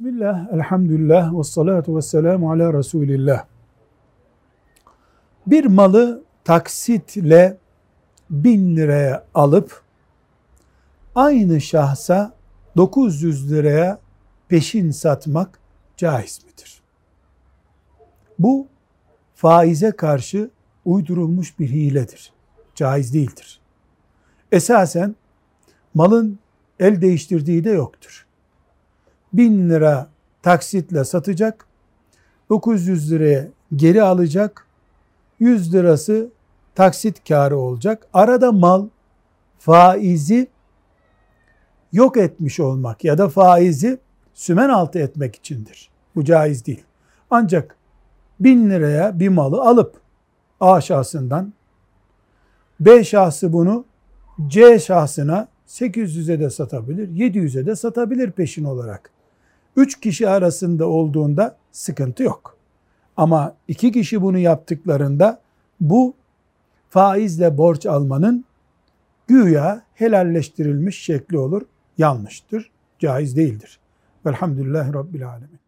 Bismillah, elhamdülillah, ve salatu ve selamu ala Resulillah. Bir malı taksitle bin liraya alıp aynı şahsa 900 liraya peşin satmak caiz midir? Bu faize karşı uydurulmuş bir hiledir. Caiz değildir. Esasen malın el değiştirdiği de yoktur. 1000 lira taksitle satacak, 900 liraya geri alacak, 100 lirası taksit karı olacak. Arada mal faizi yok etmiş olmak ya da faizi sümen altı etmek içindir. Bu caiz değil. Ancak bin liraya bir malı alıp A şahsından B şahsı bunu C şahsına 800'e de satabilir, 700'e de satabilir peşin olarak. 3 kişi arasında olduğunda sıkıntı yok. Ama iki kişi bunu yaptıklarında bu faizle borç almanın güya helalleştirilmiş şekli olur. Yanlıştır, caiz değildir. Velhamdülillahi Rabbil Alemin.